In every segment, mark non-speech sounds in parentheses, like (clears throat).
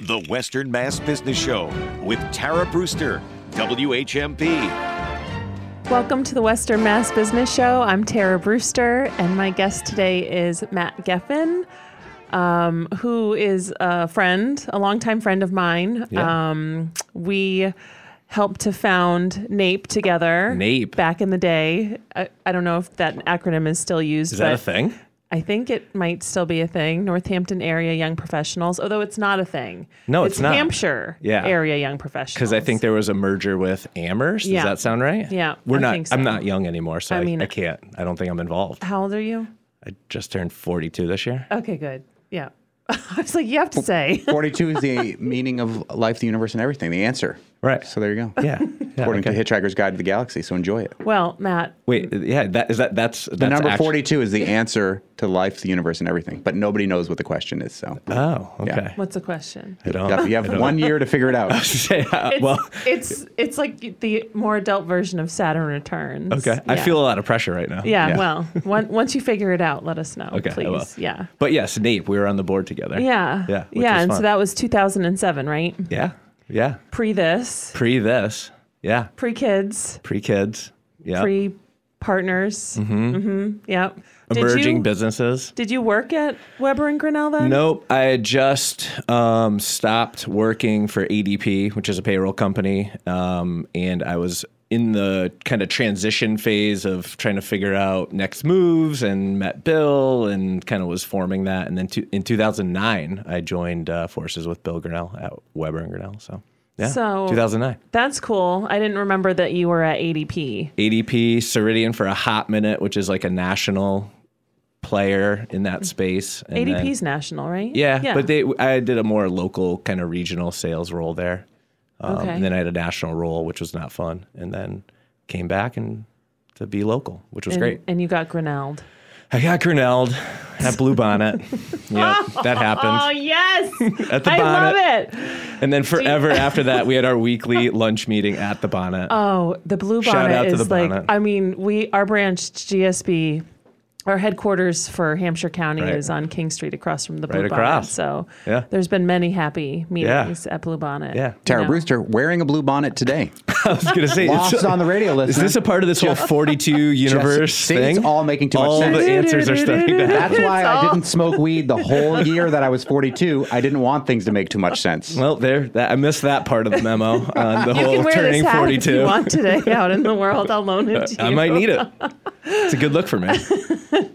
The Western Mass Business Show with Tara Brewster, WHMP. Welcome to the Western Mass Business Show. I'm Tara Brewster, and my guest today is Matt Geffen, um, who is a friend, a longtime friend of mine. Yeah. Um, we helped to found NAPE together. NAPE? Back in the day. I, I don't know if that acronym is still used. Is that a thing? I think it might still be a thing. Northampton area young professionals, although it's not a thing. No, it's not. Hampshire Yeah. area young professionals. Because I think there was a merger with Amherst. Yeah. Does that sound right? Yeah, We're I not. think so. I'm not young anymore, so I I, mean- I can't. I don't think I'm involved. How old are you? I just turned 42 this year. Okay, good. Yeah. (laughs) I was like, you have to say. (laughs) 42 is the meaning of life, the universe, and everything. The answer. Right. So there you go. Yeah. yeah (laughs) According okay. to Hitchhiker's Guide to the Galaxy. So enjoy it. Well, Matt, Wait. Yeah. That is that. That's The number 42 is the answer to life, the universe, and everything. But nobody knows what the question is. So Oh. Okay. Yeah. what's the question? I don't. you have, you have don't- one year to figure it out. (laughs) Say, uh, It's, well. it's it's like the more adult version of Saturn Returns. Okay. I feel a lot of pressure right now. Yeah, Yeah. well, (laughs) one, once you figure it out, let us know, Okay. I please. will. Yeah. But yes, Nape. We were on the board together. Yeah. Yeah. which yeah. was And so that was 2007, right? Yeah. Yeah. Pre this, Pre this. Yeah. pre kids, Pre kids. Yeah. pre partners. Mm-hmm. Yep. Did Emerging you, businesses. Did you work at Weber and Grinnell then? Nope. I had just um, stopped working for ADP, which is a payroll company, um, and I was in the kind of transition phase of trying to figure out next moves, and met Bill, and kind of was forming that. And then to, in 2009, I joined uh, forces with Bill Grinnell at Weber and Grinnell. So yeah, So- 2009. That's cool. I didn't remember that you were at ADP. ADP, Ceridian for a hot minute, which is like a national player in that space. and then- ADP's national, right? Yeah, but they I did a more local kind of regional sales role there. Um, Okay. And then I had a national role, which was not fun. And then came back and to be local, which was and, great. And you got Grinnelled. I got Grinnelled at Blue Bonnet. (laughs) yep, that happens. Oh yes, (laughs) At the I love it. And then forever (laughs) after that, we had our weekly lunch meeting at the Bonnet. Oh, the Blue Shout Bonnet out to is the like. Bonnet. I mean, we our branch GSB, our headquarters for Hampshire County Right. is on King Street across from the Blue Right Bonnet. across. So Yeah. there's been many happy meetings at Blue Bonnet. Yeah. Tara You know? Brewster wearing a blue bonnet today. (laughs) I was going to say, Lost it's- on the radio list. is this a part of this whole 42 (laughs) universe see, thing? it's all making too much sense. all the answers are starting to happen. That's why It's I didn't smoke weed the whole year that I was 42. I didn't want things to make too much sense. Well, there, that, I missed that part of the memo on the You whole can wear turning 42. you want today out in the world. I'll loan it (laughs) to you. I might need it. It's a good look for me. (laughs)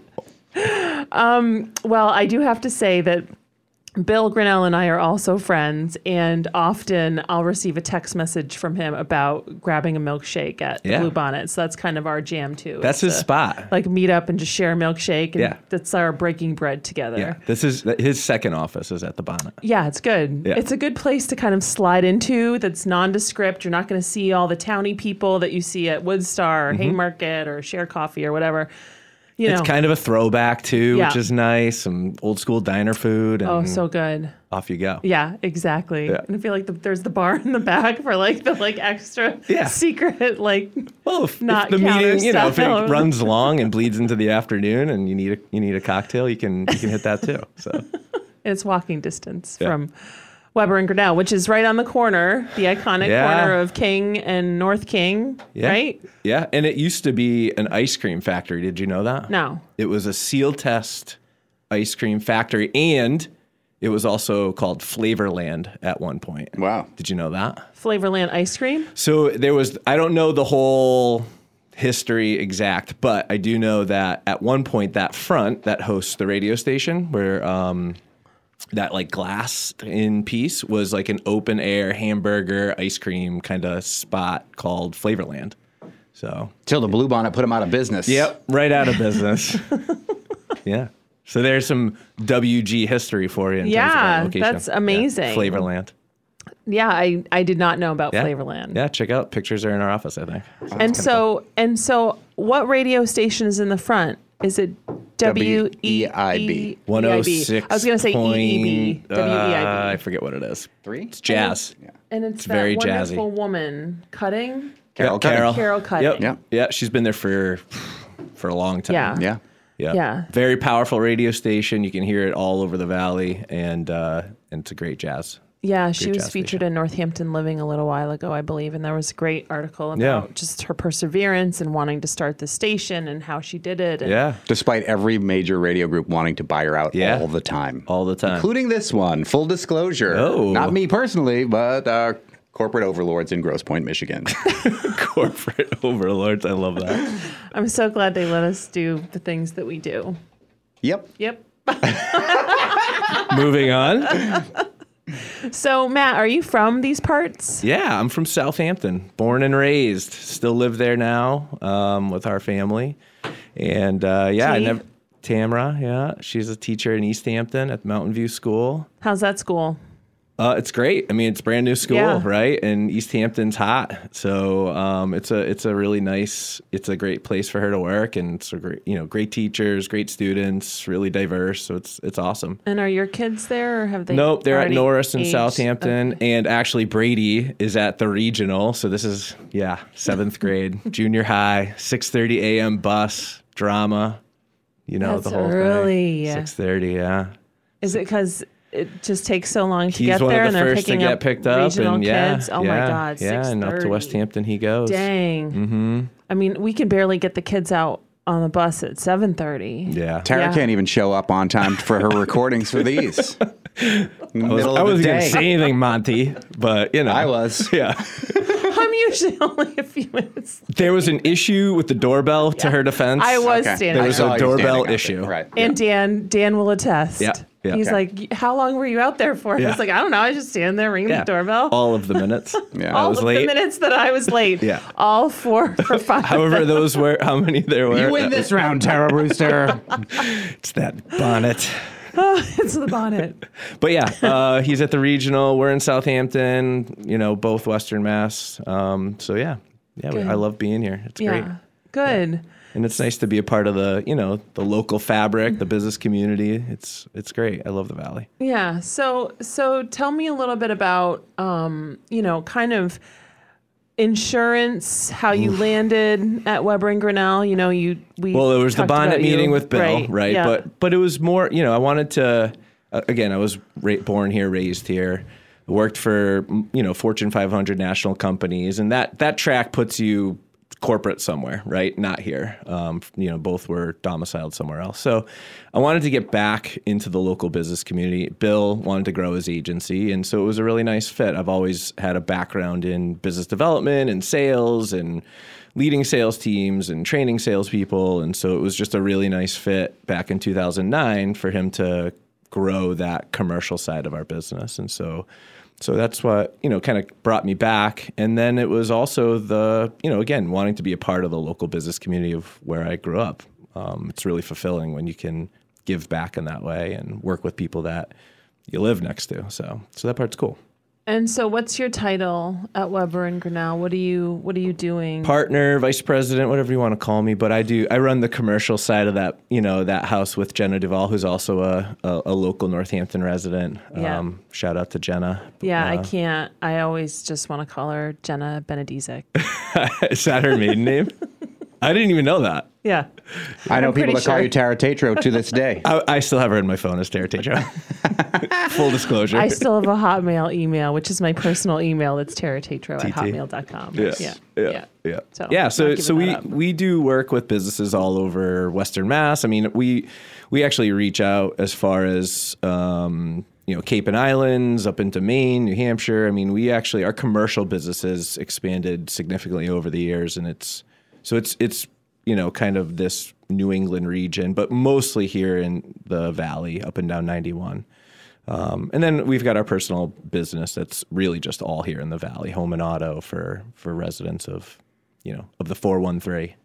Um, well, I do have to say that Bill Grinnell and I are also friends, and often I'll receive a text message from him about grabbing a milkshake at Yeah. Blue Bonnet. So that's kind of our jam too. That's his to, spot. Like meet up and just share a milkshake, and Yeah. that's our breaking bread together. Yeah, this is his second office is at the bonnet. Yeah, it's good. Yeah. It's a good place to kind of slide into that's nondescript. You're not going to see all the towny people that you see at Woodstar or mm-hmm. Haymarket or Share Coffee or whatever. You know. It's kind of a throwback too, which is nice. Some old school diner food, oh, and oh, so good. off you go. Yeah, exactly. Yeah. And I feel like the, there's the bar in the back for like the like extra Yeah. secret like Well, if, if Not the meeting, you know, if it runs long and bleeds into the afternoon, and you need a you need a cocktail, you can you can hit that too. So (laughs) it's walking distance Yeah. from Weber and Grinnell, which is right on the corner, the iconic Yeah. corner of King and North King, yeah, right? Yeah, and it used to be an ice cream factory. Did you know that? No. It was a Sealtest ice cream factory, and it was also called Flavorland at one point. Wow. Did you know that? Flavorland ice cream. So there was, I don't know the whole history exact, but I do know that at one point that front that hosts the radio station where um, that like glass in piece was like an open air hamburger ice cream kind of spot called Flavorland. So Till the blue bonnet put him out of business. Yep, right out of business. (laughs) yeah. So there's some WG history for you. In terms of Yeah, that that's amazing. Yeah, Flavorland. Yeah, I, I did not know about Yeah. Flavorland. Yeah, check out pictures are in our office. I think. And so and so what radio station is in the front? Is it W E I B? WEIB. One oh six. I was going to say EEB. Uh, I W-E-I-B. forget what it is. Three? It's jazz. And it's, that very jazzy. wonderful woman cutting. Carol Yep, Carol. Carol Cutting. Yep. Yeah. Yeah, she's been there for for a long time. Yeah. Yeah. Yeah. Yeah. Very powerful radio station. You can hear it all over the valley, and uh, and it's a great jazz Yeah, she was featured in Northampton Living a little while ago, I believe, and there was a great article about Yeah. just her perseverance and wanting to start the station and how she did it. And Yeah. Despite every major radio group wanting to buy her out Yeah. all the time. All the time. Including this one. Full disclosure. Oh. Not me personally, but uh, corporate overlords in Grosse Pointe, Michigan. (laughs) Corporate overlords. I love that. (laughs) I'm so glad they let us do the things that we do. yep. Yep. (laughs) Moving on. So, Matt, are you from these parts? Yeah, I'm from Southampton, born and raised. Still live there now um, with our family. And uh, yeah, I T? never. Tamra, yeah, she's a teacher in Easthampton at Mountain View School. How's that school? Uh, it's great. I mean, it's brand new school, Yeah. right? And Easthampton's hot, so um, it's a it's a really nice. It's a great place for her to work, and it's a great you know great teachers, great students, really diverse. So it's it's awesome. And are your kids there or have they? Nope, they're at Norris and aged? Southampton, and actually Brady is at the regional. So this is yeah, seventh (laughs) grade, junior high, six thirty a.m. bus drama. You know That's the whole early. thing. Six thirty, yeah. Is it because it just takes so long to He's get one there of and the they're first to picking get up picked up, regional and yeah, kids? Oh yeah, my God, yeah, and up to West Hampton he goes. Dang. Mm-hmm. I mean, we can barely get the kids out on the bus at 7:30. Yeah, Tara Yeah. can't even show up on time for her recordings for these. (laughs) I, was, I wasn't gonna say anything, Monty, but you know, I was. (laughs) Yeah, (laughs) I'm usually only a few minutes. there was an issue with the doorbell. To her defense, I was Okay. standing. There was a doorbell standing out there. issue. Right. And Dan, Dan will attest. Yeah, yeah. He's Okay. like, "How long were you out there for?" I was like, "I don't know. I was just standing there ringing Yeah, the doorbell." all of the minutes. (laughs) Yeah. I All was of late. the minutes that I was late. Yeah. All four or (laughs) five. However, those were how many there were. You win this round, Tara Brewster. (laughs) It's that bonnet. it's the bonnet. But yeah, uh, he's at the regional. We're in Southampton. You know, both Western Mass. Um, so yeah, yeah, we, I love being here. It's Yeah. great, Good. And it's nice to be a part of the you know the local fabric, the business community. It's it's great. I love the valley. Yeah. So so tell me a little bit about um, you know, kind of insurance, how you landed at Weber and Grinnell. You know, you we Well, there was the bonnet you. meeting with Bill, right? yeah. But but it was more, you know, I wanted to. Uh, again, I was ra- born here, raised here, worked for you know Fortune 500 national companies, and that that track puts you corporate somewhere, right? Not here. Um, you know, both were domiciled somewhere else. So I wanted to get back into the local business community. Bill wanted to grow his agency, and so it was a really nice fit. I've always had a background in business development and sales and leading sales teams and training salespeople. And so it was just a really nice fit back in 2009 for him to grow that commercial side of our business. And so, so that's what, you know, kind of brought me back. And then it was also the, you know, again, wanting to be a part of the local business community of where I grew up. Um, it's really fulfilling when you can give back in that way and work with people that you live next to. So, so that part's cool. And so what's your title at Weber and Grinnell? What are you what are you doing? partner, vice president, whatever you want to call me. But I do I run the commercial side of that you know that house with Jenna Duvall, who's also a a, a local Northampton resident. Yeah. Um, shout out to Jenna. yeah, I Uh, can't. I always just want to call her Jenna Benedizic. (laughs) is that her maiden name? (laughs) I didn't even know that. yeah. I know I'm people pretty that call you Tara Tatro to this (laughs) day. I, I still have her in my phone as Tara Tejo. (laughs) Full disclosure. I still have a Hotmail email, which is my personal email. It's taratatro at TT. hotmail.com. Yeah. Yeah. Yeah. Yeah. So, yeah. So so we up. we do work with businesses all over Western Mass. I mean, we we actually reach out as far as um, you know Cape and Islands up into Maine, New Hampshire. I mean, we actually our commercial businesses expanded significantly over the years, and it's so it's it's you know kind of this New England region, but mostly here in the Valley, up and down ninety one. Um, and then we've got our personal business that's really just all here in the valley, home and auto for for residents of you know of the four one three.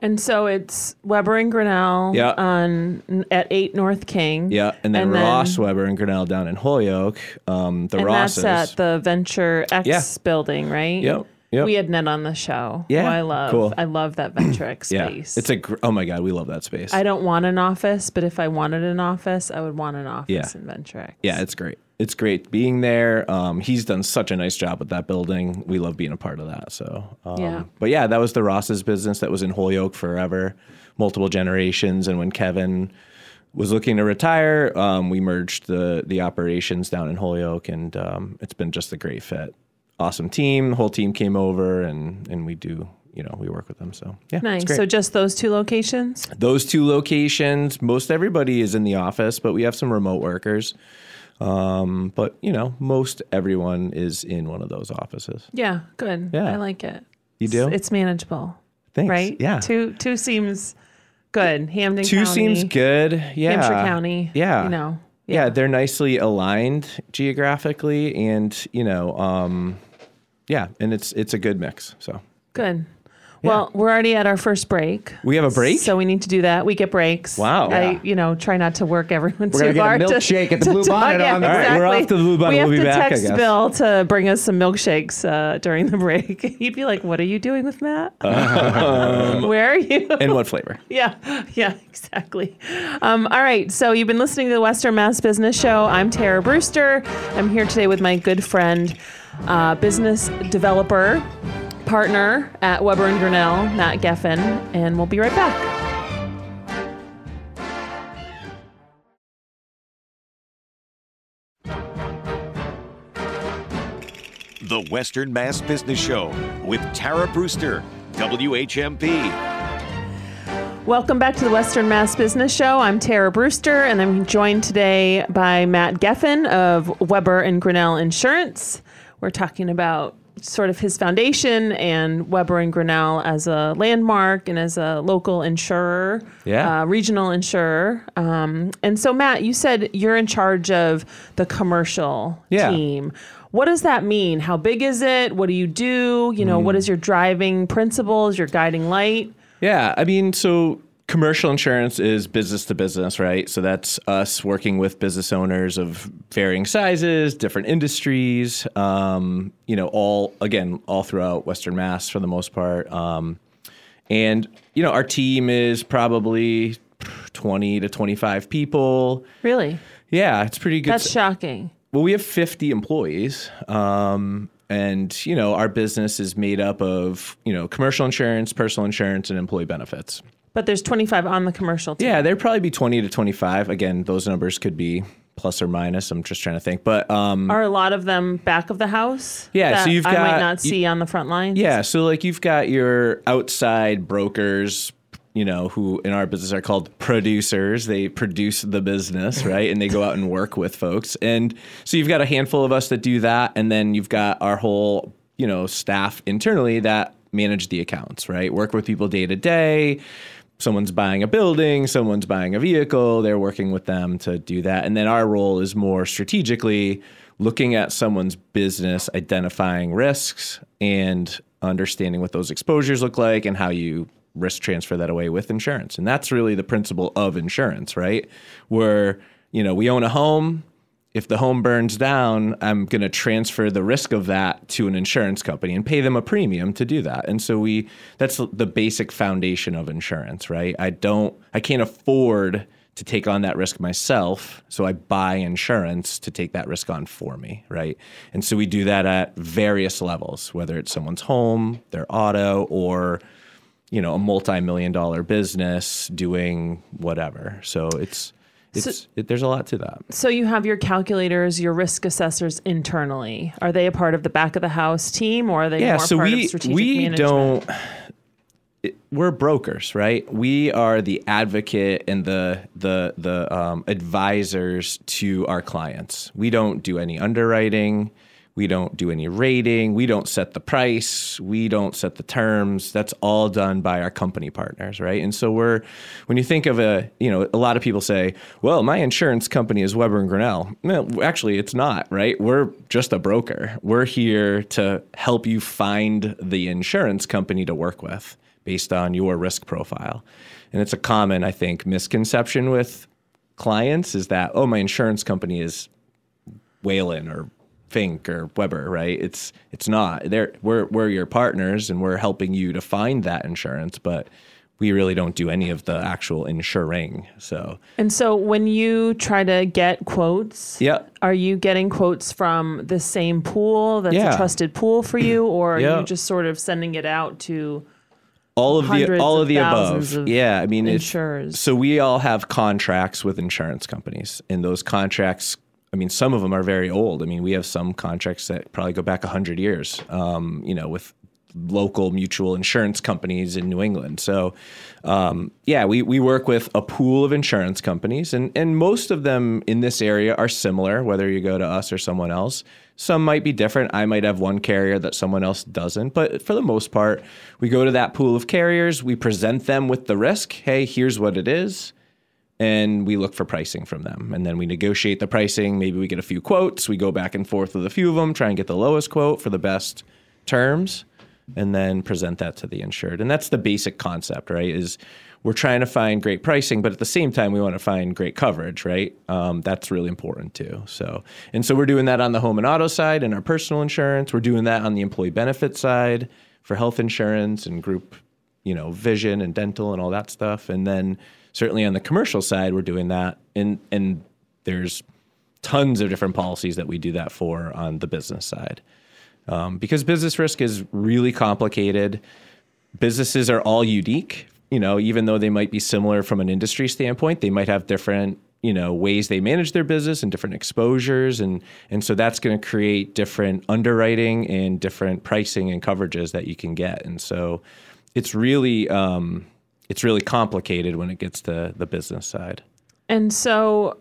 And so it's Weber and Grinnell Yeah. on at eight North King. Yeah, and then And then- Ross Weber and Grinnell down in Holyoke. Um, the and Rosses. that's at the Venture X Yeah. building, right? Yep, yep. We had Ned on the show. Yeah, who I love. cool. I love that (clears throat) Venture X yeah, space. it's a gr- oh my god, we love that space. I don't want an office, but if I wanted an office, I would want an office Yeah. in Venture yeah, it's great. It's great being there. Um, he's done such a nice job with that building. We love being a part of that. So, um, Yeah. But yeah, that was the Ross's business that was in Holyoke forever, multiple generations. And when Kevin was looking to retire. Um, we merged the the operations down in Holyoke, and um, it's been just a great fit. Awesome team. The whole team came over, and and we do you know we work with them. So yeah, it's Nice. So just those two locations? those two locations, most everybody is in the office, but we have some remote workers. Um, but you know, most everyone is in one of those offices. Yeah, good. Yeah. I like it. You do? It's, manageable, Thanks. right? Yeah. Two two seems good. Hampden Two County, seems good. Yeah. Hampshire County. Yeah. You know. Yeah. they're nicely aligned geographically, and you know, um, yeah, and it's it's a good mix. So Good. Well, we're already at our first break. we have a break. So we need to do that. We get breaks. Wow. I, Yeah. you know, try not to work everyone We're too get a hard. to- milkshake at the Blue to. Bonnet Yeah, on the break. All right, we're exactly. off to the Blue Bonnet. We have We'll be to back, I text. Bill to bring us some milkshakes uh, during the break. (laughs) He'd be like, "What are you doing with Matt? Um, (laughs) Where are you?" and what flavor? (laughs) Yeah, yeah, exactly. Um, all right, so you've been listening to the Western Mass Business Show. I'm Tara Brewster. I'm here today with my good friend, uh, business developer, partner at Weber and Grinnell, Matt Geffen, and we'll be right back. The Western Mass Business Show with Tara Brewster, WHMP. Welcome back to the Western Mass Business Show. I'm Tara Brewster, and I'm joined today by Matt Geffen of Weber and Grinnell Insurance. We're talking about sort of his foundation and Weber and Grinnell as a landmark and as a local insurer, Yeah. uh, regional insurer. Um, and so, Matt, you said you're in charge of the commercial Yeah. team. What does that mean? How big is it? What do you do? You know, what Hmm. is your driving principles, your guiding light? Yeah, I mean, so commercial insurance is business to business, right? So that's us working with business owners of varying sizes, different industries, um, you know, all again, all throughout Western Mass for the most part. Um, and you know, our team is probably twenty to twenty-five people. Really? Yeah, it's pretty good. That's shocking. Well, we have 50 employees. Um, and, you know, our business is made up of, you know, commercial insurance, personal insurance, and employee benefits. But there's 25 on the commercial team. Yeah, there'd probably be 20 to 25. Again, those numbers could be plus or minus. I'm just trying to think. But um, Are a lot of them back of the house? Yeah, so you've got I might not see on the front lines. yeah, so like you've got your outside brokers, you know, who in our business are called producers. They produce the business, (laughs) right? And they go out and work with folks. And so you've got a handful of us that do that. And then you've got our whole, you know, staff internally that manage the accounts, right? Work with people day to day. Someone's buying a building, someone's buying a vehicle, they're working with them to do that. And then our role is more strategically looking at someone's business, identifying risks, and understanding what those exposures look like and how you risk transfer that away with insurance. And that's really the principle of insurance, right? Where, you know, we own a home. If the home burns down, I'm going to transfer the risk of that to an insurance company and pay them a premium to do that. And so we that's the basic foundation of insurance, right? I don't I can't afford to take on that risk myself, so I buy insurance to take that risk on for me, right? And so we do that at various levels, whether it's someone's home, their auto, or you know, a multi-million dollar business doing whatever. So it's it's it, there's a lot to that. So you have your calculators, your risk assessors internally. Are they a part of the back of the house team or are they Yeah, more so part we of strategic we management? don't it- we're brokers, right? We are the advocate and the the the um, advisors to our clients. We don't do any underwriting. We don't do any rating. We don't set the price. We don't set the terms. That's all done by our company partners, right? And so we're when you think of a, you know, a lot of people say, "Well, my insurance company is Weber and Grinnell." No, actually, it's not, right? We're just a broker. We're here to help you find the insurance company to work with based on your risk profile. And it's a common, I think, misconception with clients is that, "Oh, my insurance company is Whalen or Fink or Weber, right? It's it's not. They're we're we're your partners and we're helping you to find that insurance, but we really don't do any of the actual insuring. So And so when you try to get quotes, yeah. are you getting quotes from the same pool that's Yeah. a trusted pool for you or are Yeah. you just sort of sending it out to all of the all of, of the above. of yeah, I mean, insurers. so we all have contracts with insurance companies, and those contracts. I mean, some of them are very old. I mean, we have some contracts that probably go back hundred years. Um, you know, with local mutual insurance companies in New England. So, um, yeah, we, we work with a pool of insurance companies, and, and most of them in this area are similar, whether you go to us or someone else. Some might be different. I might have one carrier that someone else doesn't, but for the most part, we go to that pool of carriers, we present them with the risk. Hey, here's what it is and we look for pricing from them. And then we negotiate the pricing. Maybe we get a few quotes. We go back and forth with a few of them, try and get the lowest quote for the best terms, and then present that to the insured. And that's the basic concept, right? Is we're trying to find great pricing, but at the same time, we want to find great coverage, right? Um, that's really important too. So, and so we're doing that on the home and auto side and our personal insurance. We're doing that on the employee benefit side for health insurance and group, you know, vision and dental and all that stuff. And then certainly on the commercial side, we're doing that. And and there's tons of different policies that we do that for on the business side. Um, because business risk is really complicated. Businesses are all unique. You know, even though they might be similar from an industry standpoint, they might have different you know ways they manage their business and different exposures and and so that's going to create different underwriting and different pricing and coverages that you can get and so it's really um, it's really complicated when it gets to the business side And so,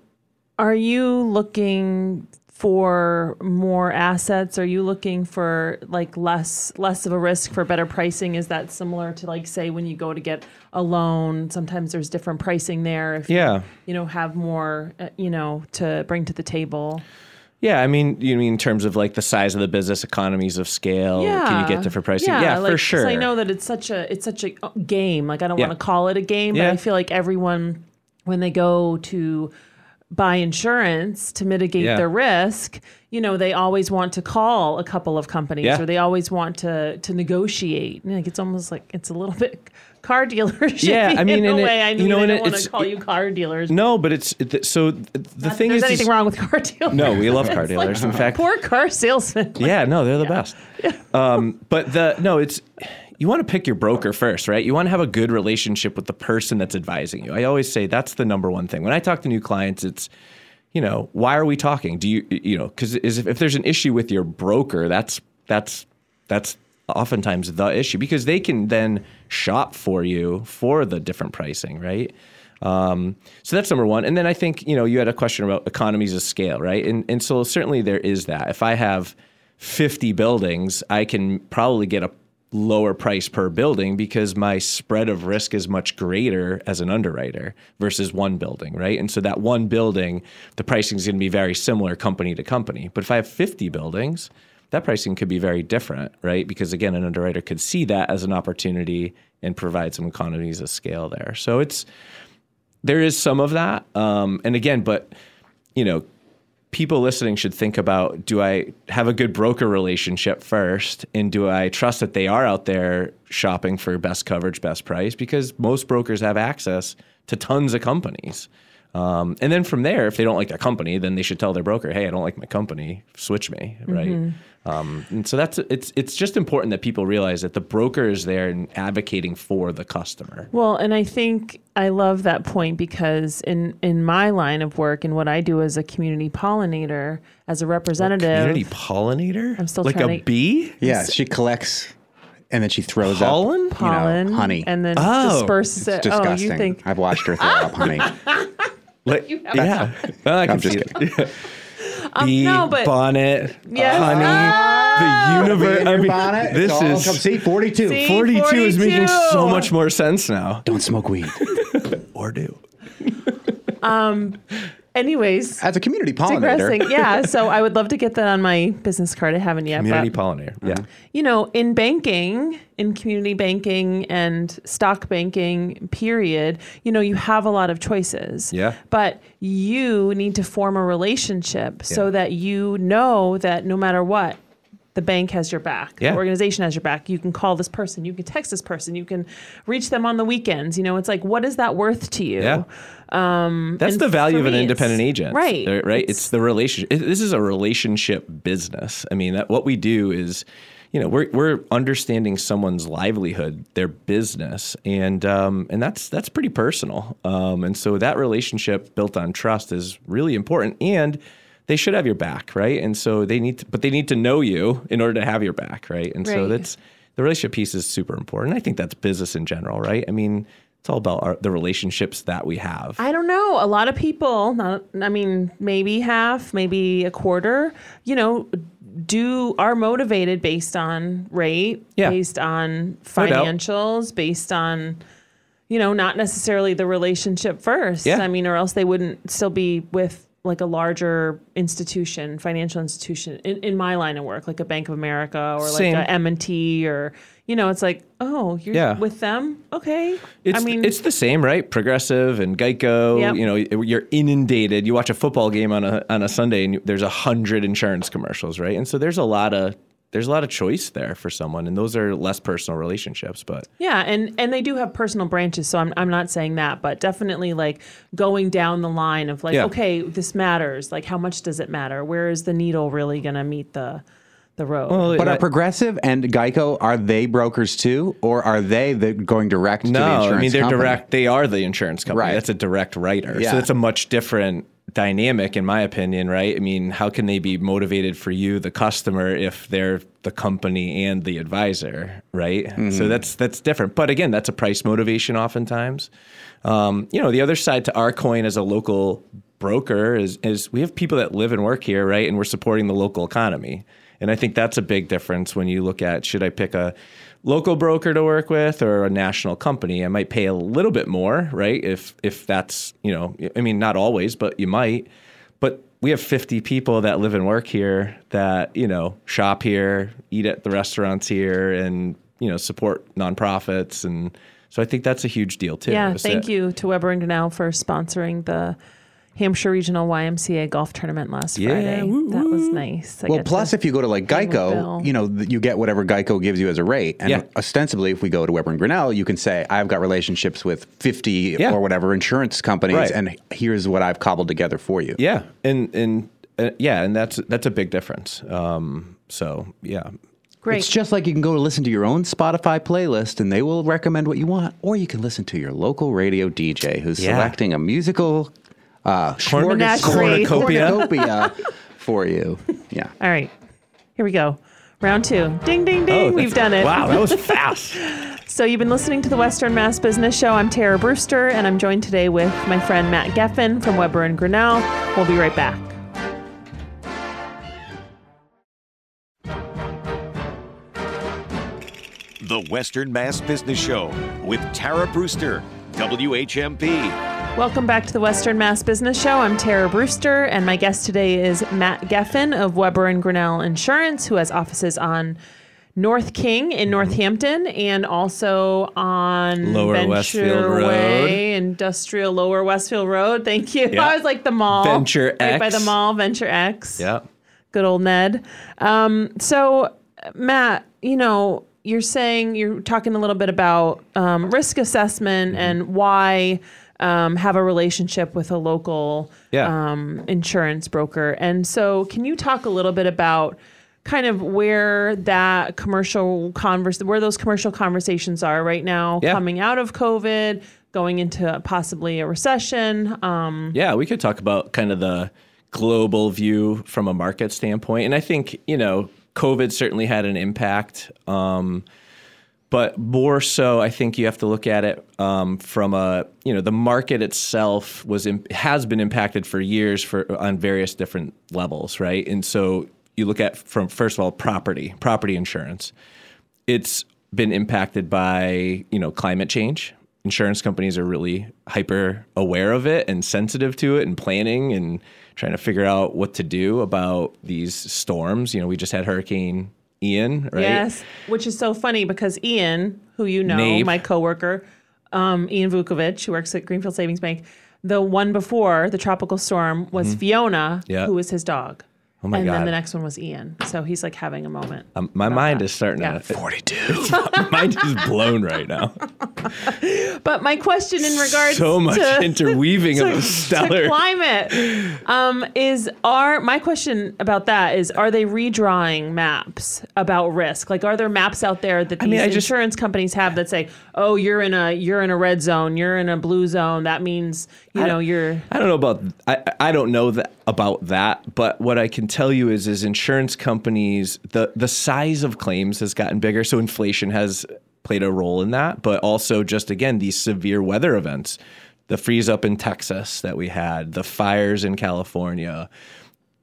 are you looking for more assets? Are you looking for like less less of a risk for better pricing? Is that similar to like say when you go to get a loan? Sometimes there's different pricing there. If yeah you know have more uh, you know to bring to the table. Yeah, I mean, you mean in terms of like the size of the business, economies of scale. Yeah. Can you get different pricing? Yeah, like, for sure. I know that it's such a it's such a uh, game. Like I don't Yeah. want to call it a game, but Yeah. I feel like everyone when they go to buy insurance to mitigate Yeah. their risk, you know, they always want to call a couple of companies Yeah. or they always want to to negotiate. Like it's almost like it's a little (laughs) bit car dealership. Yeah, I (laughs) mean, in a it- way. I mean, you know, I don't want to call you car dealers. No, but it's it, so the Not thing there's is, anything wrong with car dealers. No, we love car (laughs) It's like, dealers. In fact, poor car salesman. yeah, no, they're the best. Um, but the no, it's you want to pick your broker first, right? You want to have a good relationship with the person that's advising you. I always say that's the number one thing. When I talk to new clients, it's you know, why are we talking? Do you you know, because if, if there's an issue with your broker, that's that's that's oftentimes the issue because they can then shop for you for the different pricing, right? Um, so that's number one. And then I think, you know, you had a question about economies of scale, right? And, and so certainly there is that. If I have 50 buildings, I can probably get a lower price per building because my spread of risk is much greater as an underwriter versus one building, right? And so that one building, the pricing is going to be very similar company to company. But if I have 50 buildings, that pricing could be very different, right? Because again, an underwriter could see that as an opportunity and provide some economies of scale there. So it's there is some of that, um, and again, but you know, people listening should think about: Do I have a good broker relationship first, and do I trust that they are out there shopping for best coverage, best price? Because most brokers have access to tons of companies. Um, and then from there, if they don't like their company, then they should tell their broker, "Hey, I don't like my company. Switch me." Right. Um, and so that's it's it's just important that people realize that the broker is there and advocating for the customer. Well, and I think I love that point because in in my line of work and what I do as a community pollinator, as a representative, Community pollinator. I'm still like trying a to- bee. Yeah, she collects and then she throws Pollen? up pollen, honey. and then Oh, disperses It's it. Oh, disgusting. you think? I've watched her throw up honey. (laughs) Like, have yeah, Oh, I can I'm just kidding. (laughs) Um, it. Bee, no, but- bonnet, Yes. Uh, honey, the ah! universe. I mean, bonnet, this all- is come see 42. See? 42 is making so much more sense now. Don't smoke weed. (laughs) Or do. Um, Anyways, As a community pollinator, digressing. (laughs) yeah, so I would love to get that on my business card. I haven't yet. Community but, pollinator. Yeah. Mm-hmm. you know, in banking, in community banking and stock banking, period, you know, you have a lot of choices. Yeah. But you need to form a relationship so Yeah. that you know that no matter what, the bank has your back. Yeah. The organization has your back. You can call this person. You can text this person. You can reach them on the weekends. You know, it's like, what is that worth to you? Yeah. Um, That's the value of an independent agent, Right. Right. It's- It's, the relationship. it- This is a relationship business. I mean, that what we do is, you know we're we're understanding someone's livelihood, their business, and um, and that's that's pretty personal. Um, and so that relationship built on trust is really important, and they should have your back, right? And so they need, to, but they need to know you in order to have your back, right? And so that's the relationship piece is super important. I think that's business in general, right? I mean, it's all about our, the relationships that we have. I don't know. A lot of people, not, I mean, maybe half, maybe a quarter, you know, do are motivated based on rate, Yeah. based on No financials, based on, you know, not necessarily the relationship first. Yeah. I mean, or else they wouldn't still be with like a larger institution, financial institution in, in my line of work, like a Bank of America or Same. like a M&T or, you know, it's like, oh, you're Yeah. with them? Okay. It's, I mean, it's the same, right? Progressive and Geico. Yep. You know, you're inundated. You watch a football game on a on a Sunday, and there's a hundred insurance commercials, right? And so there's a lot of there's a lot of choice there for someone, and those are less personal relationships. But Yeah, and and they do have personal branches, so I'm I'm not saying that, but definitely like going down the line of like, Yeah. okay, this matters. Like, how much does it matter? Where is the needle really gonna meet the the road? But I- are Progressive and Geico are they brokers too, or are they the, going direct to the no, insurance I mean they're company? direct. They are the insurance company. Right. That's a direct writer. Yeah. So it's a much different dynamic, in my opinion, right? I mean, how can they be motivated for you, the customer, if they're the company and the advisor, right? Mm-hmm. So that's that's different. But again, that's a price motivation, oftentimes. Um, you know, the other side to our coin as a local broker is is we have people that live and work here, right? And we're supporting the local economy. And I think that's a big difference when you look at should I pick a local broker to work with or a national company? I might pay a little bit more, right? If if that's, you know, I mean not always, but you might. But we have 50 people that live and work here that, you know, shop here, eat at the restaurants here and, you know, support nonprofits and so I think that's a huge deal too. yeah, thank that- you to Weber and Grinnell for sponsoring the Hampshire Regional YMCA golf tournament last Yeah, Friday. woo, that was nice. I Well, plus if you go to like Geico, you know you get whatever Geico gives you as a rate, and Yeah. ostensibly, if we go to Weber and Grinnell, you can say I've got relationships with fifty Yeah. or whatever insurance companies, Right. and here's what I've cobbled together for you. Yeah, and and uh, yeah, and that's that's a big difference. Um, so yeah, great. It's just like you can go to listen to your own Spotify playlist, and they will recommend what you want, or you can listen to your local radio DJ who's Yeah. selecting a musical uh, Corn- cornucopia. cornucopia for you. Yeah. All right, here we go. Round two. Ding, ding, ding. We've Oh, done it. Wow, that was (laughs) fast. So you've been listening to the Western Mass Business Show. I'm Tara Brewster, and I'm joined today with my friend Matt Geffen from Weber and Grinnell. We'll be right back. The Western Mass Business Show with Tara Brewster, WHMP. Welcome back to the Western Mass Business Show. I'm Tara Brewster, and my guest today is Matt Geffen of Weber and Grinnell Insurance, who has offices on North King in Northampton and also on Lower Venture Westfield Road. Way, Industrial Lower Westfield Road. Thank you. Yeah. (laughs) I was like the mall. Venture right by the mall, Venture X. yeah. Good old Ned. Um, so, Matt, you know, you're saying you're talking a little bit about um, risk assessment Mm-hmm. and why um, have a relationship with a local Yeah. um, insurance broker. And so, can you talk a little bit about kind of where that commercial converse, where those commercial conversations are right now, Yeah. coming out of COVID, going into possibly a recession? Um, Yeah, we could talk about kind of the global view from a market standpoint. And I think, you know, COVID certainly had an impact. Um, but more so, I think you have to look at it um, from a, you know, the market itself was im- has been impacted for years for on various different levels, right? And so you look at from first of all property, property insurance. It's been impacted by you know climate change. Insurance companies are really hyper aware of it and sensitive to it and planning and trying to figure out what to do about these storms. You know, we just had Hurricane Ian, right? Yes, which is so funny because Ian, who you know, Nave. my coworker, um, Ian Vukovic, who works at Greenfield Savings Bank, the one before the tropical storm was Fiona, Mm-hmm. Yeah. who was his dog. Oh my and then the next one was Ian. So he's like having a moment. Um, my mind is starting Yeah. to (laughs) 42. (laughs) mind is blown right now. (laughs) But my question in regards So much to interweaving of the to stellar. climate um, is are my question about that is are they redrawing maps about risk like are there maps out there that these mean, I just- insurance companies have that say oh you're in a you're in a red zone you're in a blue zone that means you know you're I don't know about I, I don't know that about that, but what I can tell you is is insurance companies the the size of claims has gotten bigger, so inflation has played a role in that, but also just again these severe weather events, the freeze up in Texas that we had, the fires in California,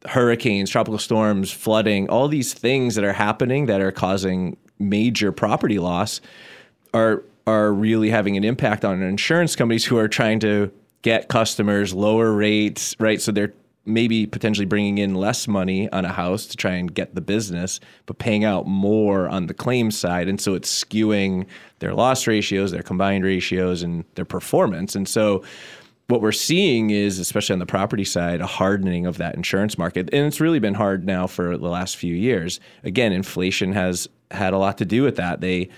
hurricanes, tropical storms, flooding, all these things that are happening that are causing major property loss are are really having an impact on insurance companies who are trying to get customers lower rates, right? So they're maybe potentially bringing in less money on a house to try and get the business, but paying out more on the claim side, and so it's skewing their loss ratios, their combined ratios, and their performance. And so what we're seeing is, especially on the property side, a hardening of that insurance market. And it's really been hard now for the last few years. Again, inflation has had a lot to do with that. They,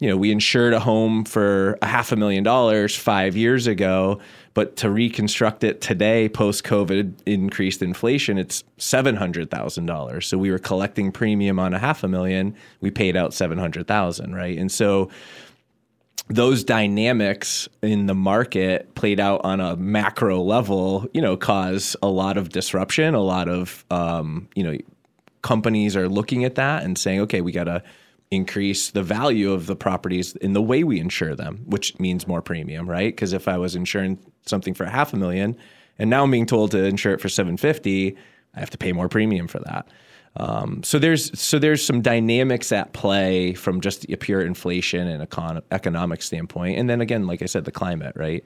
you know, we insured a home for a half a million dollars five years ago, but to reconstruct it today, post COVID increased inflation, it's $700,000. So we were collecting premium on a half a million, we paid out 700,000, right? And so, those dynamics in the market played out on a macro level, you know, cause a lot of disruption. A lot of, um, you know, companies are looking at that and saying, okay, we got to increase the value of the properties in the way we insure them, which means more premium, right? Because if I was insuring something for half a million and now I'm being told to insure it for 750, I have to pay more premium for that. Um, so there's so there's some dynamics at play from just a pure inflation and econ- economic standpoint, and then again, like I said, the climate, right?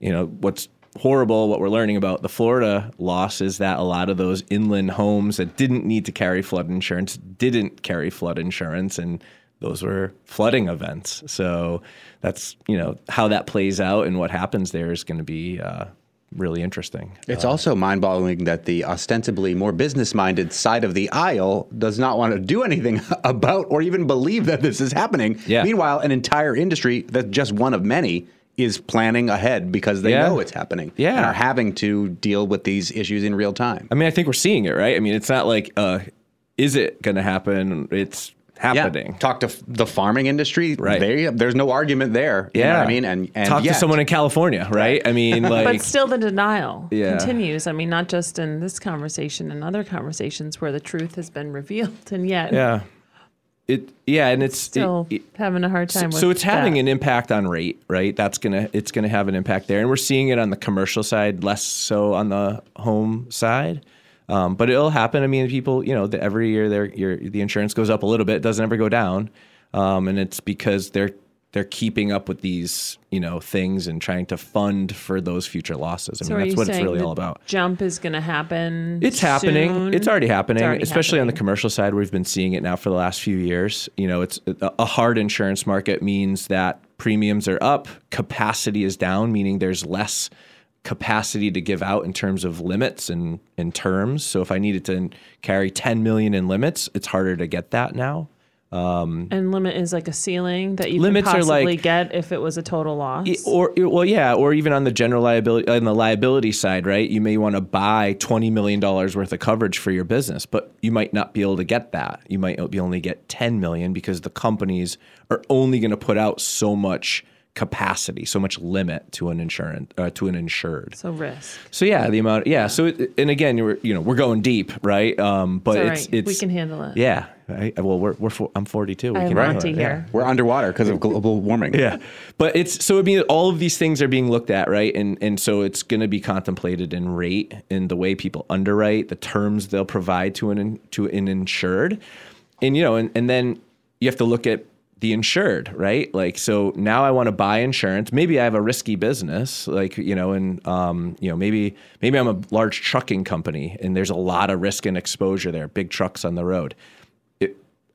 You know what's horrible. What we're learning about the Florida loss is that a lot of those inland homes that didn't need to carry flood insurance didn't carry flood insurance, and those were flooding events. So that's you know how that plays out and what happens there is going to be uh, really interesting. It's also mind boggling that the ostensibly more business minded side of the aisle does not want to do anything (laughs) about or even believe that this is happening. Yeah. Meanwhile, an entire industry that's just one of many is planning ahead because they Yeah. know it's happening Yeah. and are having to deal with these issues in real time. I mean, I think we're seeing it, right? I mean, it's not like, uh, is it going to happen? It's happening. Yeah. Talk to f- the farming industry. Right. They, there's no argument there. You know what I mean? And, and talk yet- to someone in California, right? I mean, (laughs) like, but still the denial Yeah. continues i mean not just in this conversation and other conversations where the truth has been revealed and yet yeah, it, yeah, and it's still it- it- having a hard so, time with so it's having an impact on rate, right? That's gonna it's gonna have an impact there, and we're seeing it on the commercial side, less so on the home side. Um, but it'll happen. I mean, people, you know, the, every year their the insurance goes up a little bit, it doesn't ever go down, um, and it's because they're they're keeping up with these you know things and trying to fund for those future losses. I So mean, that's what it's really all about. Jump is going to happen. It's happening. soon? It's already happening, already especially on the commercial side. We've been seeing it now for the last few years. You know, it's a a hard insurance market means that premiums are up, capacity is down, meaning there's less capacity to give out in terms of limits and, and terms. So if I needed to carry 10 million in limits, it's harder to get that now. And limit is like a ceiling that you Limits can possibly like- get if it was a total loss. Or well, yeah, or even on the general liability on the liability side, right? You may want to buy twenty million dollars worth of coverage for your business, but you might not be able to get that. You might be only get ten million because the companies are only going to put out so much capacity, so much limit to an insurance uh, to an insured. so risk. So yeah, the amount, yeah. So it, and again, you're you know we're going deep, right? Um, but it's right. it's we can handle it. yeah. I, well, we're we're four, I'm 42. We I have can handle Monty it, here. We're underwater because of global warming. yeah. But it's so i mean all of these things are being looked at right? And and so it's going to be contemplated in rate in the way people underwrite the terms they'll provide to an to an insured. And you know and, and then you have to look at the insured right? Like so now i want to buy insurance. Maybe i have a risky business like you know and um you know maybe maybe i'm a large trucking company and there's a lot of risk and exposure there big trucks on the road. it,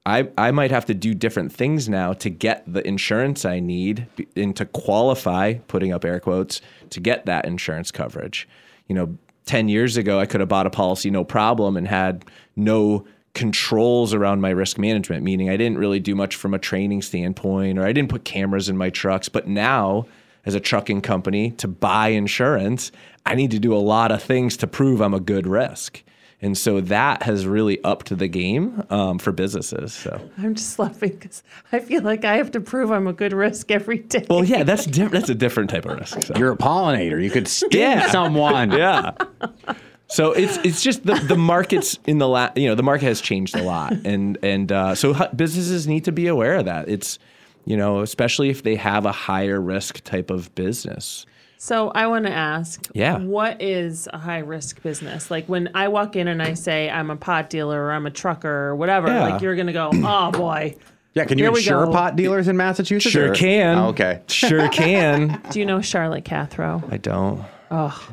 I, I might have to do different things now to get the insurance I need and to qualify, putting up air quotes, to get that insurance coverage. You know, 10 years ago, I could have bought a policy no problem and had no controls around my risk management, meaning I didn't really do much from a training standpoint or I didn't put cameras in my trucks. But now, as a trucking company, to buy insurance, I need to do a lot of things to prove I'm a good risk. And so that has really upped the game um, for businesses. So, I'm just laughing because I feel like I have to prove I'm a good risk every day. well, yeah, that's diff- that's a different type of risk. So. You're a pollinator. You could sting Yeah. someone. (laughs) yeah. So it's it's just the, the markets in the la- you know the market has changed a lot and and uh, so hu- businesses need to be aware of that. It's you know especially if they have a higher risk type of business. So I want to ask, Yeah. what is a high risk business? Like when I walk in and I say I'm a pot dealer or I'm a trucker or whatever, Yeah. like you're gonna go, oh boy. Yeah, can you Here we insure go. pot dealers in Massachusetts? Sure or- can. Oh, okay. (laughs) Sure can. Do you know Charlotte Cathro? I don't. Oh,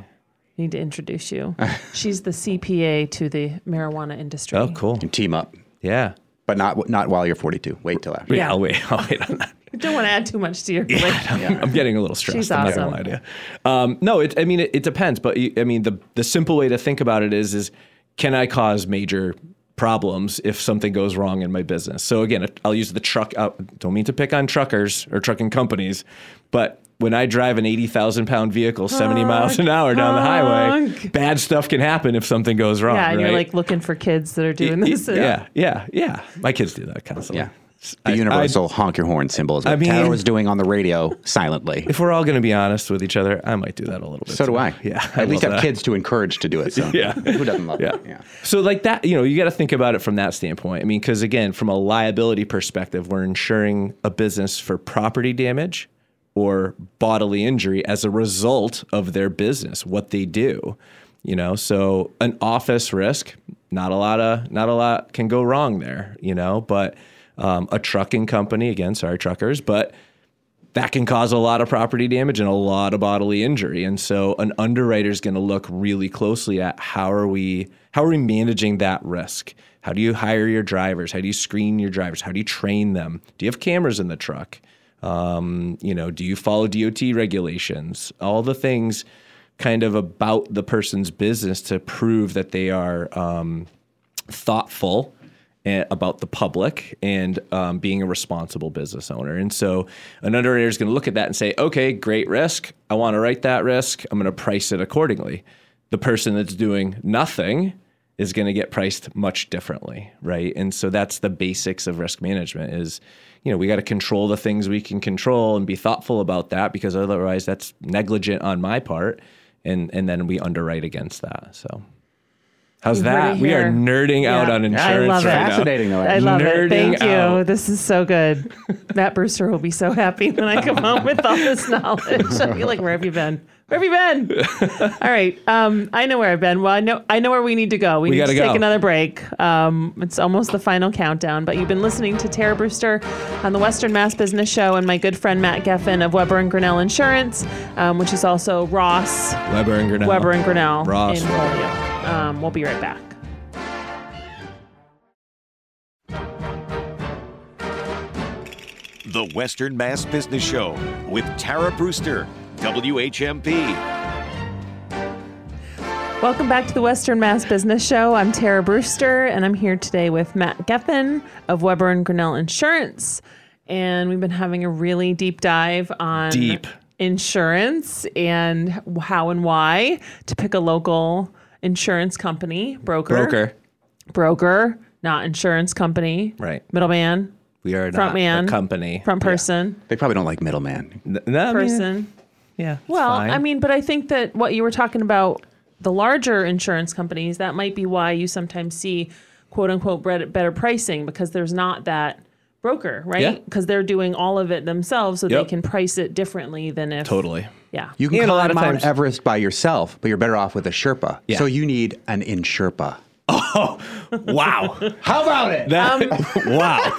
need to introduce you. (laughs) She's the CPA to the marijuana industry. Oh, cool. And team up, Yeah. But not not while you're 42. Wait till after. Yeah. Yeah. I'll wait. (laughs) I'll wait on that. You don't want to add too much to your plate. I'm getting a little stressed. She's I'm not gonna awesome. lie to. Um, no, it, I mean it, it depends, but I mean the the simple way to think about it is is can I cause major problems if something goes wrong in my business? So again, I'll use the truck. Uh, don't mean to pick on truckers or trucking companies, but when I drive an 80,000 pound vehicle 70 miles an hour down the highway, bad stuff can happen if something goes wrong. Yeah, and you're like looking for kids that are doing this. yeah, yeah, yeah. My kids do that constantly. Yeah. I- The universal honk your horn symbol is what I mean- Tara was doing on the radio silently. If we're all going to be honest with each other, I might do that a little bit. So do. I. (laughs) Yeah, At least have that. kids to encourage to do it. So (laughs) Yeah. who doesn't love Yeah. that? Yeah. So like that, you know, you got to think about it from that standpoint. I mean, because again, from a liability perspective, we're insuring a business for property damage or bodily injury as a result of their business, what they do. You know, so an office risk, not a lot of, not a lot can go wrong there. You know, but um, a trucking company, again, sorry truckers, but that can cause a lot of property damage and a lot of bodily injury. And so an underwriter is going to look really closely at how are we how are we managing that risk? How do you hire your drivers? How do you screen your drivers? How do you train them? Do you have cameras in the truck? Um, you know, do you follow DOT regulations? All the things kind of about the person's business to prove that they are um, thoughtful eh, about the public and um, being a responsible business owner. And so an underwriter is going to look at that and say, okay, great risk. I want to write that risk. I'm going to price it accordingly. The person that's doing nothing is going to get priced much differently, right? And so that's the basics of risk management is, you know, we got to control the things we can control and be thoughtful about that because otherwise that's negligent on my part and and then we underwrite against that. So How's You heard that? We are here. nerding out Yeah. on I insurance love it. right now. Fascinating, though. I love it. Nerding Thank you. out. This is so good. (laughs) Matt Brewster will be so happy when I come home with all this knowledge. I'll (laughs) be like, "Where have you been? Where have you been?" (laughs) all right. Um, I know where I've been. Well, I know I know where we need to go. We, need gotta to take another break. Um, it's almost the final countdown. But you've been listening to Tara Brewster on the Western Mass Business Show, and my good friend Matt Geffen of Weber and Grinnell Insurance, um, which is also Ross Weber and Grinnell. Weber and Grinnell Ross in Holyoke. Um, we'll be right back. The Western Mass Business Show with Tara Brewster, WHMP. Welcome back to the Western Mass Business Show. I'm Tara Brewster, and I'm here today with Matt Geffen of Weber and Grinnell Insurance. And we've been having a really deep dive on Deep. insurance and how and why to pick a local insurance company, broker, Broker. broker, not insurance company, Right. middleman, We are Front not man. a company. front person, They probably don't like middleman. N- no, I mean, person. Yeah. Well, fine. I mean, but I think that what you were talking about, the larger insurance companies, that might be why you sometimes see quote unquote better pricing because there's not that broker, Yeah. right? Because they're doing all of it themselves so they can price it differently than if. totally. Yeah. You can And a climb lot of Mount times- Everest by yourself, but you're better off with a Sherpa. Yeah. So you need an Insherpa. Wow. How about it? That, (laughs) wow.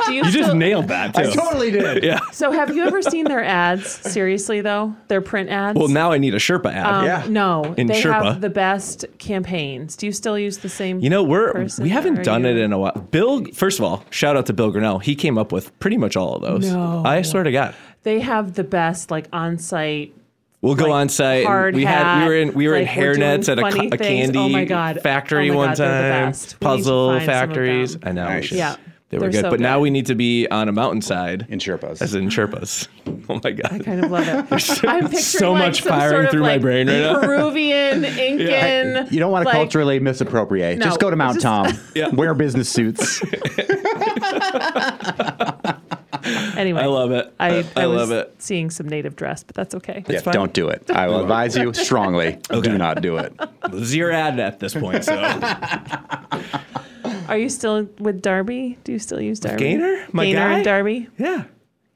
(laughs) Do you, You just nailed that too. totally did. Yeah. So have you ever seen their ads? Seriously though, their print ads. Well, now I need a Sherpa ad. Um, Yeah. No, In they Sherpa. have the best campaigns. Do you still use the same? You know, we're person, we haven't done you- it in a while. Bill, first of all, shout out to Bill Grinnell. He came up with pretty much all of those. No. I swear to God. They have the best like on-site We'll go like, on site. and hard We had we were in we were in like, we're hairnets at a, a oh candy oh my God. factory oh my one God, they're the time. best. We need to Puzzle find some of factories. I know. we Nice. should. Yeah, They were good. so but now we need to be on a mountainside. In Sherpas. As in Sherpas. (laughs) Oh my God. I kind of love it. I'm picturing so like much some firing sort of, through my brain right now. Peruvian, (laughs) Incan. You don't want to like, culturally misappropriate. No, just go to Mount just- Tom. (laughs) Yeah. Wear business suits. Anyway, I love it. I, I was love it. Seeing some native dress, but that's okay. yeah, fine. don't do it. I will advise you (laughs) strongly. Do not do it. This your ad at this point. So Are you still with Darby? Do you still use Darby? Gaynor? My Gaynor guy? and Darby. yeah.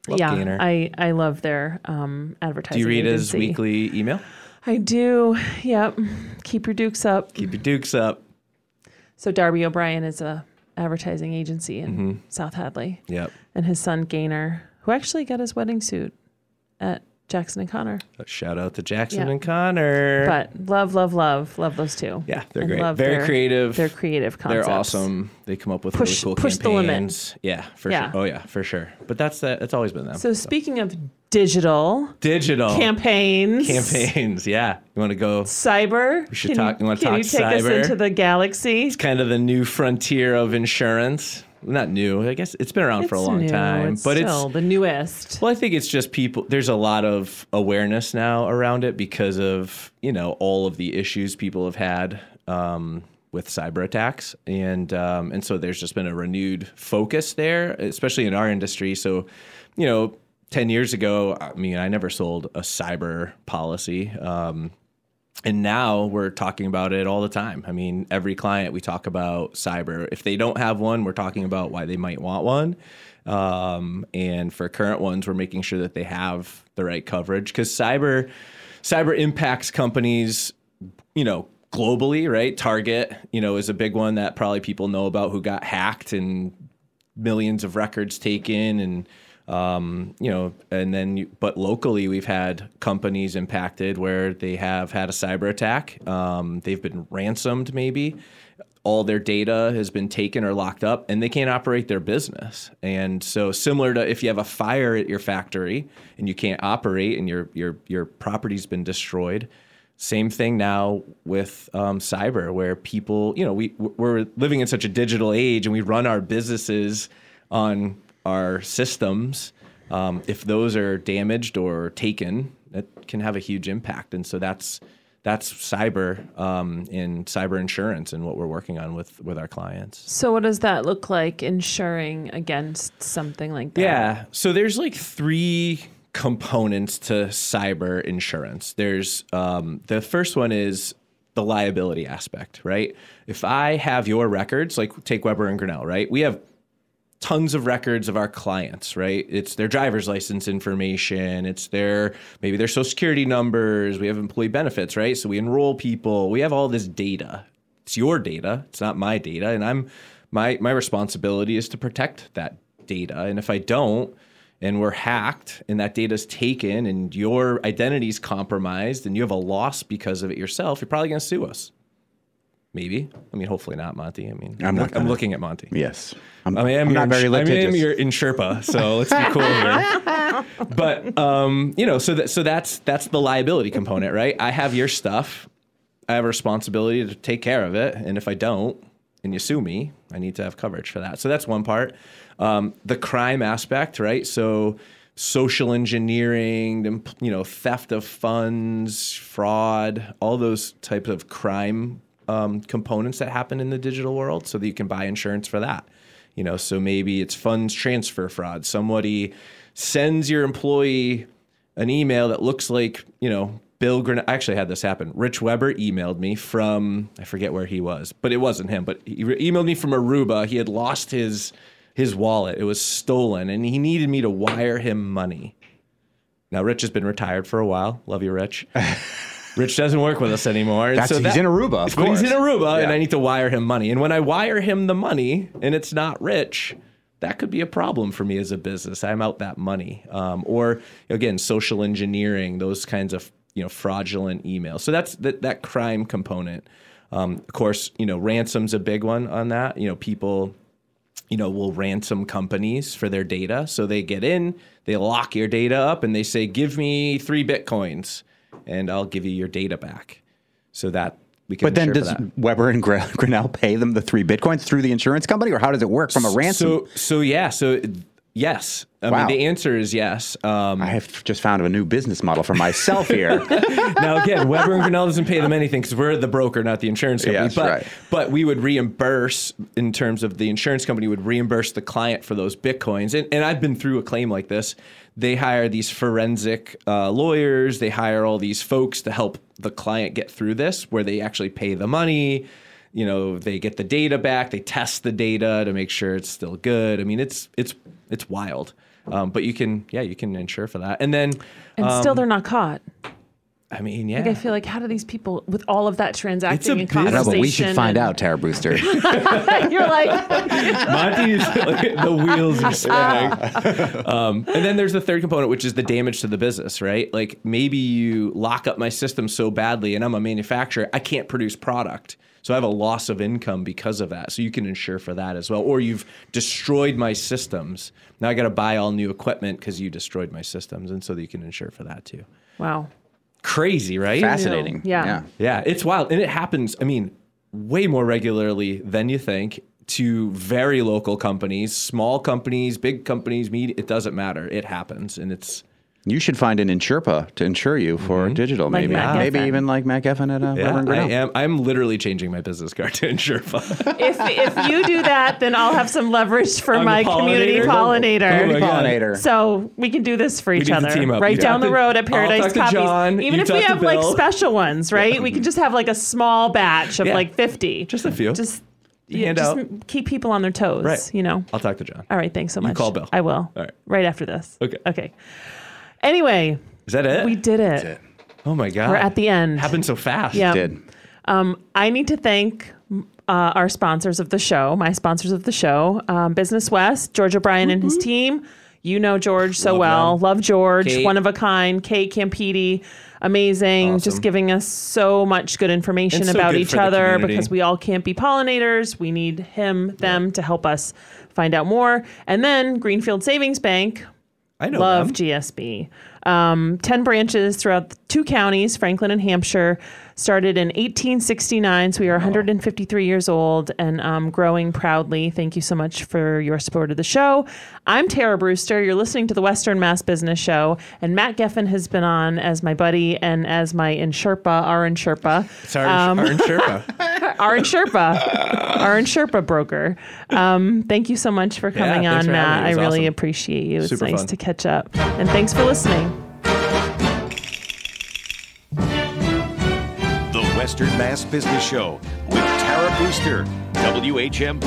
Love yeah, Gaynor. I I love their um, advertising. Do you read his weekly email? I do. Yep. Keep your dukes up. Keep your dukes up. So Darby O'Brien is a advertising agency in Mm-hmm. South Hadley, Yep. and his son Gaynor, who actually got his wedding suit at Jackson and Connor. Uh, shout out to Jackson Yeah. and Connor. But love, love, love, love those two. yeah, they're And great. Very their- creative. Their creative concepts. They're awesome. They come up with Push- really cool push the limit. campaigns. Yeah, for Yeah. sure. Oh yeah, for sure. But that's that. It's always been them. So speaking of digital digital campaigns, campaigns. Yeah, you want to go? cyber. We should talk- you wanna can talk you take us into the galaxy? It's kind of the new frontier of insurance. Not new. I guess it's been around for a long new. time, It's but still it's the newest. Well, I think it's just people. There's a lot of awareness now around it because of you know all of the issues people have had um, with cyber attacks, and um, and so there's just been a renewed focus there, especially in our industry. So, you know, ten years ago, I mean, I never sold a cyber policy. Um, and now we're talking about it all the time. I mean, every client we talk about cyber. If they don't have one, we're talking about why they might want one. Um, and for current ones, we're making sure that they have the right coverage because cyber cyber impacts companies, you know, globally, right? Target, you know, is a big one that probably people know about who got hacked and millions of records taken and um, you know and then you, but locally we've had companies impacted where they have had a cyber attack. Um, they've been ransomed maybe. All their data has been taken or locked up and they can't operate their business. And so similar to if you have a fire at your factory and you can't operate and your your your property's been destroyed same thing now with um, cyber, where people, you know, we we're living in such a digital age, and we run our businesses on our systems. Um, if those are damaged or taken, that can have a huge impact, and so that's that's cyber um, in cyber insurance and what we're working on with with our clients. So what does that look like insuring against something like that? Yeah. So there's like three components to cyber insurance. There's um, the first one is the liability aspect, right? If I have your records, like take Weber and Grinnell, right? We have tons of records of our clients, right? It's their driver's license information, it's their maybe their social security numbers, we have employee benefits, right? So we enroll people, we have all this data. It's your data, it's not my data, and I'm my my responsibility is to protect that data. And if I don't and we're hacked and that data's taken and your identity's compromised and you have a loss because of it yourself, you're probably going to sue us. Maybe. I mean, hopefully not, Monty. I mean, I'm not I'm looking at Monty. Yes. I'm, I mean, I'm, I'm not very I mean, litigious. I'm your in Sherpa, so let's be cool here. (laughs) But um, you know, so that so that's that's the liability component, right? I have your stuff. I have a responsibility to take care of it, and if I don't, and you sue me, I need to have coverage for that. So that's one part. Um, the crime aspect, right? So social engineering, the, you know, theft of funds, fraud, all those types of crime um, components that happen in the digital world, so that you can buy insurance for that. You know, so maybe it's funds transfer fraud. Somebody sends your employee an email that looks like, you know, Bill Grinnell. I actually had this happen. Rich Weber emailed me from, I forget where he was, but it wasn't him. But he re- emailed me from Aruba. He had lost his his wallet. It was stolen, and he needed me to wire him money. Now, Rich has been retired for a while. Love you, Rich. (laughs) Rich doesn't work with us anymore. so That's- he's in Aruba, of but He's in course. Aruba, and I need to wire him money. And when I wire him the money, and it's not Rich, that could be a problem for me as a business. I'm out that money. Um, or again, social engineering, those kinds of you know fraudulent emails. So that's that that crime component. Um, of course, you know ransom's a big one on that. You know people you know, will ransom companies for their data. So they get in, they lock your data up, and they say, "Give me three bitcoins." And I'll give you your data back, so that we can. But then does. Weber and Gr- (laughs) Grinnell pay them the three bitcoins through the insurance company, or how does it work from a ransom? So so yeah. So yes. I Wow. mean the answer is yes. Um, I have just found a new business model for myself here. (laughs) now again, Weber and Grinnell doesn't pay them anything because we're the broker, not the insurance company. Yes, but right. but we would reimburse in terms of the insurance company would reimburse the client for those bitcoins. And, and I've been through a claim like this. They hire these forensic uh, lawyers. They hire all these folks to help the client get through this, where they actually pay the money. You know, they get the data back. They test the data to make sure it's still good. I mean, it's it's it's wild. Um, but you can, yeah, you can insure for that. And then, And still, they're not caught. I mean, yeah, Like, I feel like, how do these people, with all of that transacting and business. I know, conversation, but we should find and- out, Tara Brewster. (laughs) You're like, Monty's like, the wheels are spinning. (laughs) um, and then there's the third component, which is the damage to the business, right? Like maybe you lock up my system so badly, and I'm a manufacturer, I can't produce product. So I have a loss of income because of that. So you can insure for that as well. Or you've destroyed my systems. Now I got to buy all new equipment because you destroyed my systems. And so you can insure for that too. wow. Crazy, right? Fascinating. Yeah. Yeah, it's wild. And it happens, I mean, way more regularly than you think to very local companies, small companies, big companies, media, it doesn't matter. It happens and it's You should find an Insherpa to insure you for digital, Like maybe. Matt Maybe Geffen. even like Mac Geffen at uh, yeah, I am. I'm literally changing my business card to insure If, if you do that, then I'll have some leverage for On the my community pollinator? pollinator. Oh my Pollinator. So we can do this for each other, team up. right You down the road at (laughs) I'll Paradise talk to Copies. John, Even you if we talk to have like Bill. special ones, right? We can just have like a small batch of Yeah. like fifty. Just a few. Just, yeah, Hand just out. keep people on their toes. Right. You know. I'll talk to John. All right. Thanks so much. You call Bill. I will. All right. Right after this. Okay. Okay. Anyway, Is that it? we did it. oh my God. We're at the end. Happened so fast. Yeah. Did. I need to thank uh, our sponsors of the show, my sponsors of the show, um, Business West, George O'Brien and his team. You know George so Love well. them. Love George, Kate. one of a kind. Kate Campedelli, amazing. Just giving us so much good information And so about good each for the other community. because we all can't be pollinators. We need him, them to help us find out more. And then Greenfield Savings Bank, I know Love them. GSB. Um, 10 branches throughout the two counties, Franklin and Hampshire. Started in 1869, so we are 153 years old and um, growing proudly. Thank you so much for your support of the show. I'm Tara Brewster. You're listening to the Western Mass Business Show, and Matt Geffen has been on as my buddy and as my Insherpa, our Insherpa, It's our, our (laughs) Sherpa. our Insherpa, our Insherpa broker. Um, thank you so much for coming thanks on, for Matt. I really awesome. appreciate you. It's Super nice fun. to catch up, and thanks for listening. Western Mass Business Show with Tara Brewster, WHMP.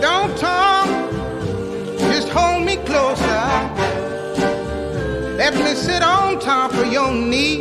Don't talk, just hold me closer. Let me sit on top of your knee.